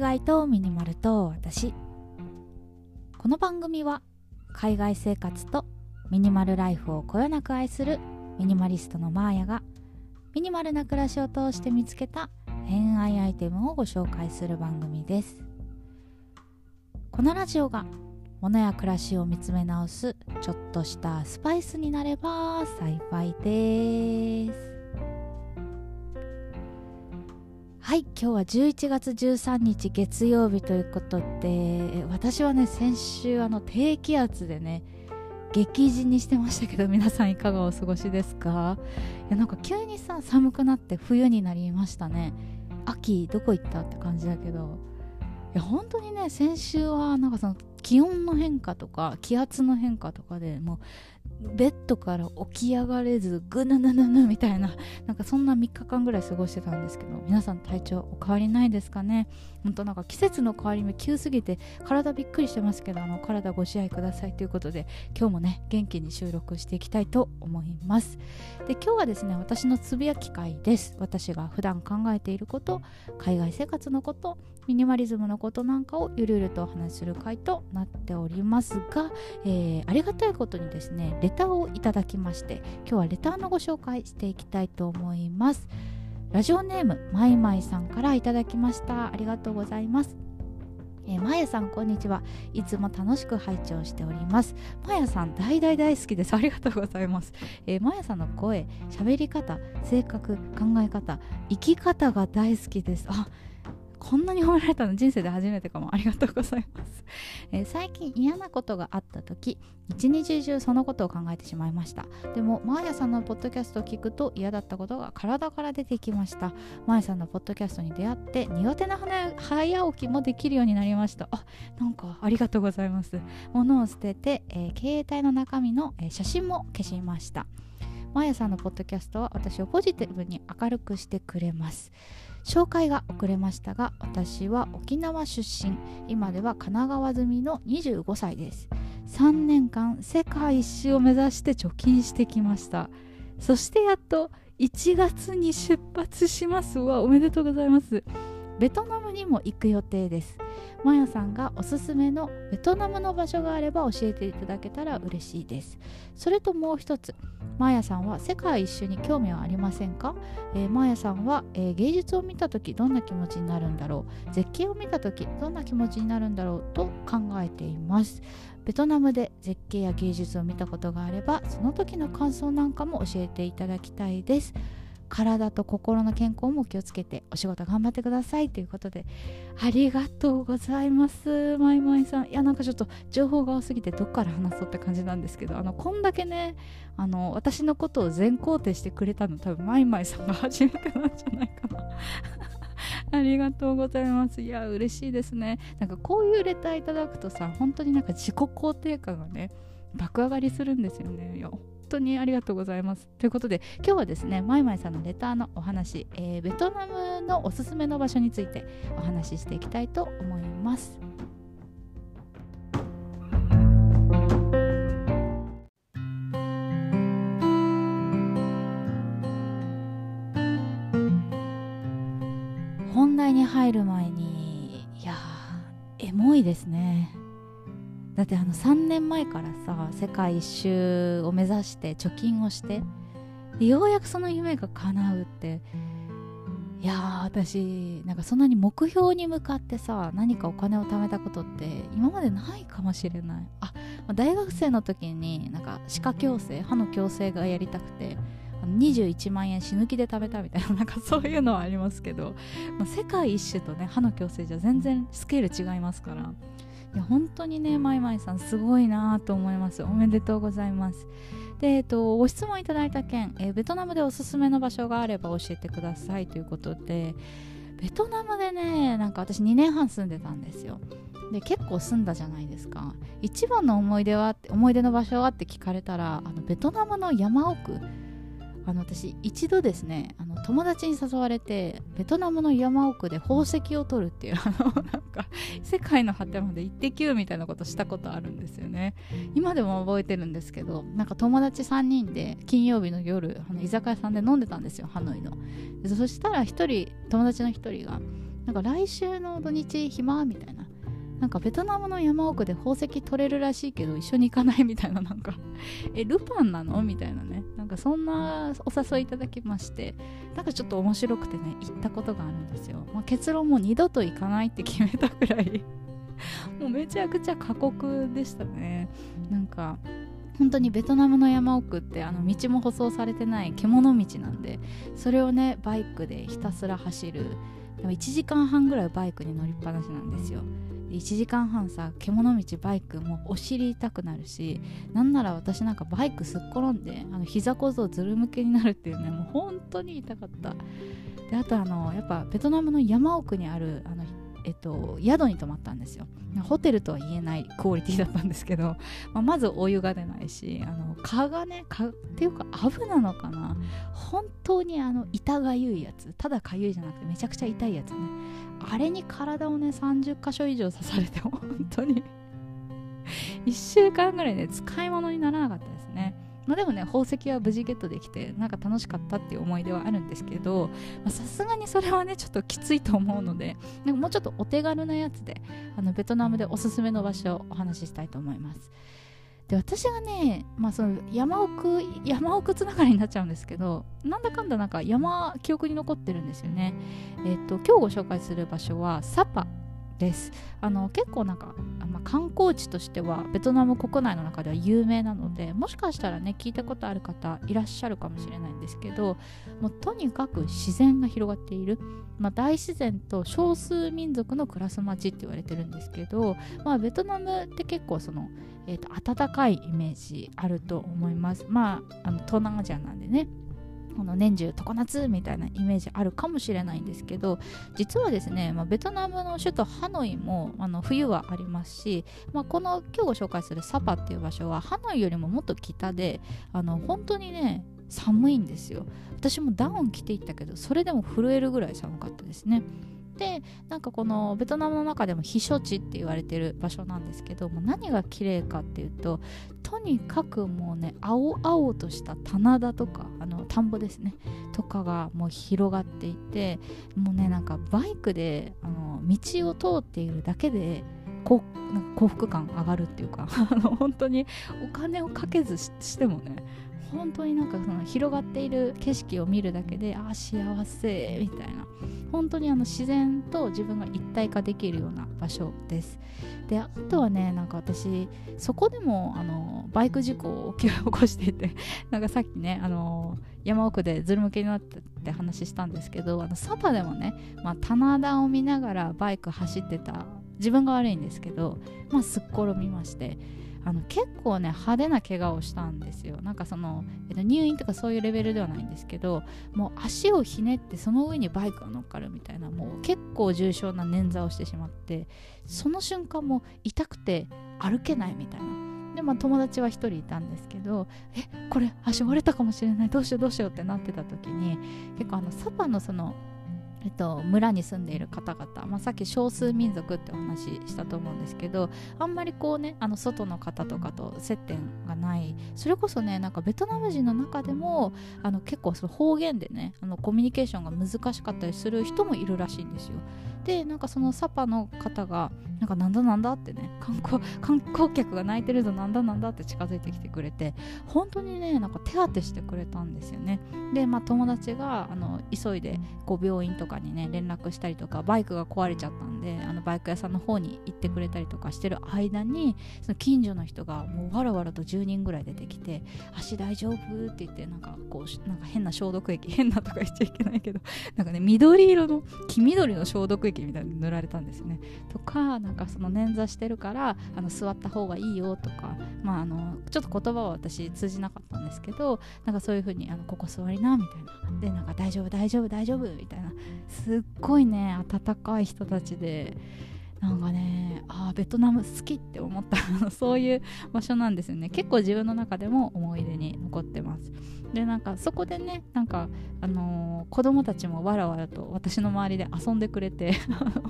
外とミニマルと私。この番組は海外生活とミニマルライフをこよなく愛するミニマリストのマーヤがミニマルな暮らしを通して見つけた偏愛アイテムをご紹介する番組です。このラジオが物や暮らしを見つめ直すちょっとしたスパイスになれば幸いです。はい今日は11月13日月曜日ということで私はね先週あの低気圧でね激甚にしてましたけど皆さんいかがお過ごしですか？いやなんか急にさ寒くなって冬になりましたね。秋どこ行ったって感じだけど。いや本当にね先週はなんかその気温の変化とか気圧の変化とかでもうベッドから起き上がれずぐぬぬぬぬみたいななんかそんな3日間ぐらい過ごしてたんですけど皆さん体調お変わりないですかね？本当なんか季節の変わり目急すぎて体びっくりしてますけどあの体ご自愛くださいということで今日もね元気に収録していきたいと思います。で今日はですね私のつぶやき会です。私が普段考えていること海外生活のことミニマリズムのことなんかをゆるゆるとお話しする回となっておりますが、えー、ありがたいことにですねレターをいただきまして今日はレターのご紹介していきたいと思います。ラジオネームまいまいさんからいただきました。ありがとうございます。えー、まやさんこんにちは。いつも楽しく拝聴しております。まやさん大大大好きです。ありがとうございます、えー、まやさんの声喋り方性格考え方生き方が大好きです。あこんなに褒められたの人生で初めてかも。ありがとうございます、えー、最近嫌なことがあった時一日中そのことを考えてしまいました。でもマーヤさんのポッドキャストを聞くと嫌だったことが体から出てきました。マーヤさんのポッドキャストに出会って苦手な早起きもできるようになりました。あなんかありがとうございます。物を捨てて、えー、携帯の中身の、えー、写真も消しました。マーヤさんのポッドキャストは私をポジティブに明るくしてくれます。紹介が遅れましたが私は沖縄出身。今では神奈川住みの25歳です。3年間世界一周を目指して貯金してきました。そしてやっと1月に出発します。わおめでとうございます。ベトナムにも行く予定です。マヤさんがおすすめのベトナムの場所があれば教えていただけたら嬉しいです。それともう一つマーヤさんは世界一周に興味はありませんか、えー、マヤさんは、えー、芸術を見た時どんな気持ちになるんだろう？絶景を見た時どんな気持ちになるんだろうと考えています。ベトナムで絶景や芸術を見たことがあればその時の感想なんかも教えていただきたいです。体と心の健康も気をつけてお仕事頑張ってくださいということでありがとうございます。まいまいさん。いやなんかちょっと情報が多すぎてどっから話そうって感じなんですけどあのこんだけねあの私のことを全肯定してくれたの多分まいまいさんが初めてなんじゃないかな。ありがとうございます。いや嬉しいですね。なんかこういうレターいただくとさ本当になんか自己肯定感がね爆上がりするんですよね。いや当にありがとうございます。ということで今日はですねまいまいさんのレターのお話、えー、ベトナムのおすすめの場所についてお話ししていきたいと思います。本題に入る前にいやエモいですねだってあの3年前からさ世界一周を目指して貯金をしてようやくその夢が叶うって。いや私なんかそんなに目標に向かってさ何かお金を貯めたことって今までないかもしれない。あ大学生の時になんか歯科矯正歯の矯正がやりたくて21万円死ぬ気で食べたみたいななんか そういうのはありますけど、まあ、世界一周とね歯の矯正じゃ全然スケール違いますから。いや本当にねまいまいさんすごいなと思います。おめでとうございます。で、えっと、ご質問いただいた件、えー、ベトナムでおすすめの場所があれば教えてください。ということでベトナムでねなんか私2年半住んでたんですよ。で結構住んだじゃないですか。一番の思い出は思い出の場所はって聞かれたらあのベトナムの山奥あの私一度ですねあの友達に誘われてベトナムの山奥で宝石を取るっていうあのなんか世界の果てまで行ってきゅうみたいなことしたことあるんですよね。今でも覚えてるんですけどなんか友達3人で金曜日の夜あの居酒屋さんで飲んでたんですよハノイの。そしたら1人友達の1人がなんか来週の土日暇？みたいな。なんかベトナムの山奥で宝石取れるらしいけど一緒に行かないみたいななんか。えルパンなの？みたいなね。なんかそんなお誘いいただきまして。なんかちょっと面白くてね行ったことがあるんですよ、まあ、結論も二度と行かないって決めたくらい。もうめちゃくちゃ過酷でしたね。なんか本当にベトナムの山奥ってあの道も舗装されてない獣道なんでそれをねバイクでひたすら走る。でも1時間半ぐらいバイクに乗りっぱなしなんですよ。1時間半さ獣道バイクもお尻痛くなるしなんなら私なんかバイクすっ転んであの膝小僧ずるむけになるっていうねもう本当に痛かった。であとあのやっぱベトナムの山奥にあるあのえっと、宿に泊まったんですよ。ホテルとは言えないクオリティだったんですけど、まあ、まずお湯が出ないしあの蚊がね蚊っていうかアブなのかな？本当にあの痛がゆいやつただかゆいじゃなくてめちゃくちゃ痛いやつね。あれに体をね30箇所以上刺されて本当に。1週間ぐらいで使い物にならなかったですね。まあ、でもね宝石は無事ゲットできてなんか楽しかったっていう思い出はあるんですけどさすがにそれはねちょっときついと思うのでなんかもうちょっとお手軽なやつであのベトナムでおすすめの場所をお話ししたいと思います。で私がね、まあ、その山奥山奥つながりになっちゃうんですけどなんだかんだなんか山記憶に残ってるんですよね。えっ、と今日ご紹介する場所はサパです。あの結構なんか、まあ、観光地としてはベトナム国内の中では有名なのでもしかしたらね聞いたことある方いらっしゃるかもしれないんですけどもうとにかく自然が広がっている、まあ、大自然と少数民族の暮らす街って言われてるんですけど、まあ、ベトナムって結構その、えーと、と暖かいイメージあると思います。まああの東南アジアなんでね。この年中常夏みたいなイメージあるかもしれないんですけど実はですね、まあ、ベトナムの首都ハノイもあの冬はありますし、まあ、この今日ご紹介するサパっていう場所はハノイよりももっと北であの本当にね寒いんですよ。私もダウン着ていったけどそれでも震えるぐらい寒かったですね。でなんかこのベトナムの中でも避暑地って言われてる場所なんですけども何が綺麗かっていうととにかくもうね青々とした棚田とかあの田んぼですねとかがもう広がっていてもうねなんかバイクであの道を通っているだけで幸福感上がるっていうか 本当にお金をかけずしてもね本当になんかその広がっている景色を見るだけでああ幸せみたいな。本当にあの自然と自分が一体化できるような場所です。であとはねなんか私そこでもあのバイク事故を起こしていて なんかさっきねあの山奥でズル向けになったって話したんですけどあのサパでもね、まあ、棚田を見ながらバイク走ってた自分が悪いんですけど、まあ、すっ転びましてあの結構ね派手な怪我をしたんですよ。なんかその、えっと、入院とかそういうレベルではないんですけどもう足をひねってその上にバイクが乗っかるみたいなもう結構重症な捻挫をしてしまってその瞬間も痛くて歩けないみたいな。でまあ友達は1人いたんですけどえこれ足割れたかもしれないどうしようどうしようってなってた時に結構あのサパのそのえっと、村に住んでいる方々、まあ、さっき少数民族ってお話ししたと思うんですけどあんまりこうねあの外の方とかと接点がない。それこそねなんかベトナム人の中でもあの結構その方言でねあのコミュニケーションが難しかったりする人もいるらしいんですよ。でなんかそのサパの方がなんかなんだなんだってね観光観光客が泣いてるぞなんだなんだって近づいてきてくれて本当にねなんか手当てしてくれたんですよねでまあ友達があの急いでこう病院とかにね連絡したりとかバイクが壊れちゃったんであのバイク屋さんの方に行ってくれたりとかしてる間にその近所の人がもうわらわらと10人ぐらい出てきて「足大丈夫?」って言ってなんかこうなんか変な消毒液変なとか言っちゃいけないけどなんかね緑色の黄緑の消毒液みたいに塗られたんですよね。とかなんかその捻挫してるからあの座った方がいいよとかまああのちょっと言葉は私通じなかったんですけどなんかそういう風にあのここ座りなみたいな。でなんか大丈夫大丈夫大丈夫みたいな。すっごいね温かい人たちでなんかねあベトナム好きって思ったそういう場所なんですよね。結構自分の中でも思い出に残ってます。でなんかそこでねなんかあのー、子供たちもわらわらと私の周りで遊んでくれて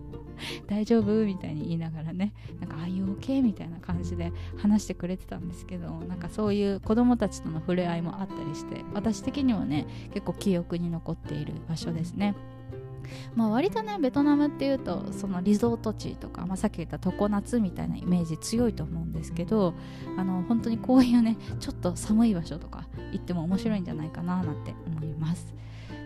大丈夫みたいに言いながらねなんかああいう OK みたいな感じで話してくれてたんですけどなんかそういう子供たちとの触れ合いもあったりして私的にはね結構記憶に残っている場所ですねまあ、割とねベトナムっていうとそのリゾート地とか、まあ、さっき言った常夏みたいなイメージ強いと思うんですけどあの本当にこういうねちょっと寒い場所とか行っても面白いんじゃないかななんて思います。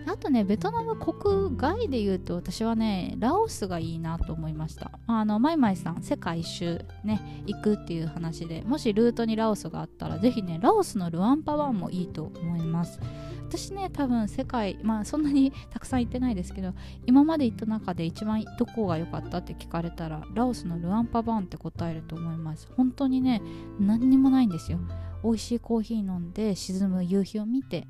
あとねベトナム国外で言うと私はねラオスがいいなと思いました。あのマイマイさん世界一周ね行くっていう話でもしルートにラオスがあったらぜひねラオスのルアンパワンもいいと思います。私ね多分世界まあそんなに たくさん行ってないですけど今まで行った中で一番どこが良かったって聞かれたらラオスのルアンパバンって答えると思います。本当にね何にもないんですよ。美味しいコーヒー飲んで沈む夕日を見て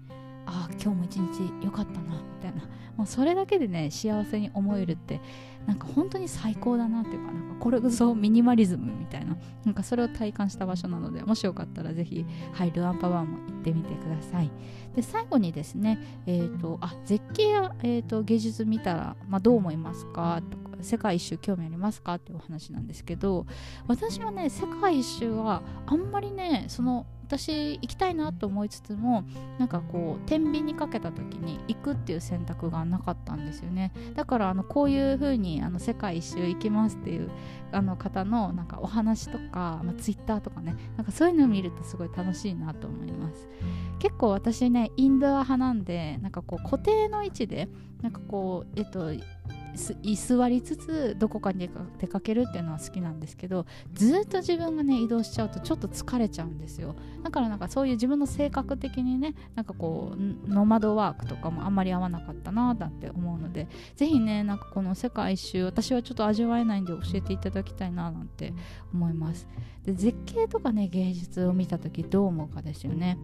あ今日も一日良かったなみたいな。もうそれだけでね幸せに思えるってなんか本当に最高だなっていうかなんかこれこそミニマリズムみたいななんかそれを体感した場所なのでもしよかったらぜひはいルアンパワーも行ってみてください。で最後にですねえっ、ー、とあ絶景や、えーと、芸術見たら、まあ、どう思いますか？とか世界一周興味ありますか？っていうお話なんですけど私はね世界一周はあんまりねその私行きたいなと思いつつもなんかこう天秤にかけた時に行くっていう選択がなかったんですよね。だからあのこういう風にあの世界一周行きますっていうあの方のなんかお話とか、まあ、ツイッターとかねなんかそういうのを見るとすごい楽しいなと思います。結構私ねインドア派なんでなんかこう固定の位置でなんかこうえっと居座りつつどこかに出かけるっていうのは好きなんですけどずっと自分がね移動しちゃうとちょっと疲れちゃうんですよ。だからなんかそういう自分の性格的にねなんかこうノマドワークとかもあんまり合わなかったななんて思うのでぜひねなんかこの世界一周私はちょっと味わえないんで教えていただきたいななんて思います。で絶景とかね芸術を見た時どう思うかですよね。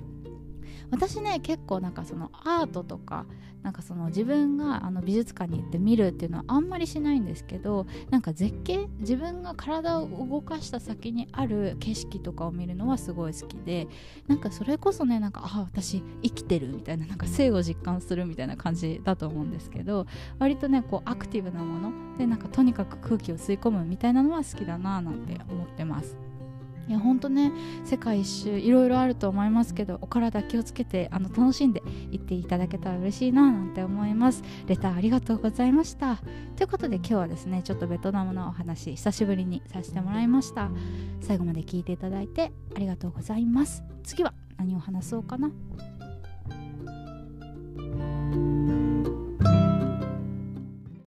私ね結構なんかそのアートとかなんかその自分があの美術館に行って見るっていうのはあんまりしないんですけどなんか絶景自分が体を動かした先にある景色とかを見るのはすごい好きでなんかそれこそねなんかあ私生きてるみたいななんか生を実感するみたいな感じだと思うんですけど割とねこうアクティブなものでなんかとにかく空気を吸い込むみたいなのは好きだななんて思ってます。いや本当ね世界一周いろいろあると思いますけどお体気をつけてあの楽しんでいっていただけたら嬉しいななんて思います。レターありがとうございました。ということで今日はですねちょっとベトナムのお話久しぶりにさせてもらいました。最後まで聞いていただいてありがとうございます。次は何を話そうかな？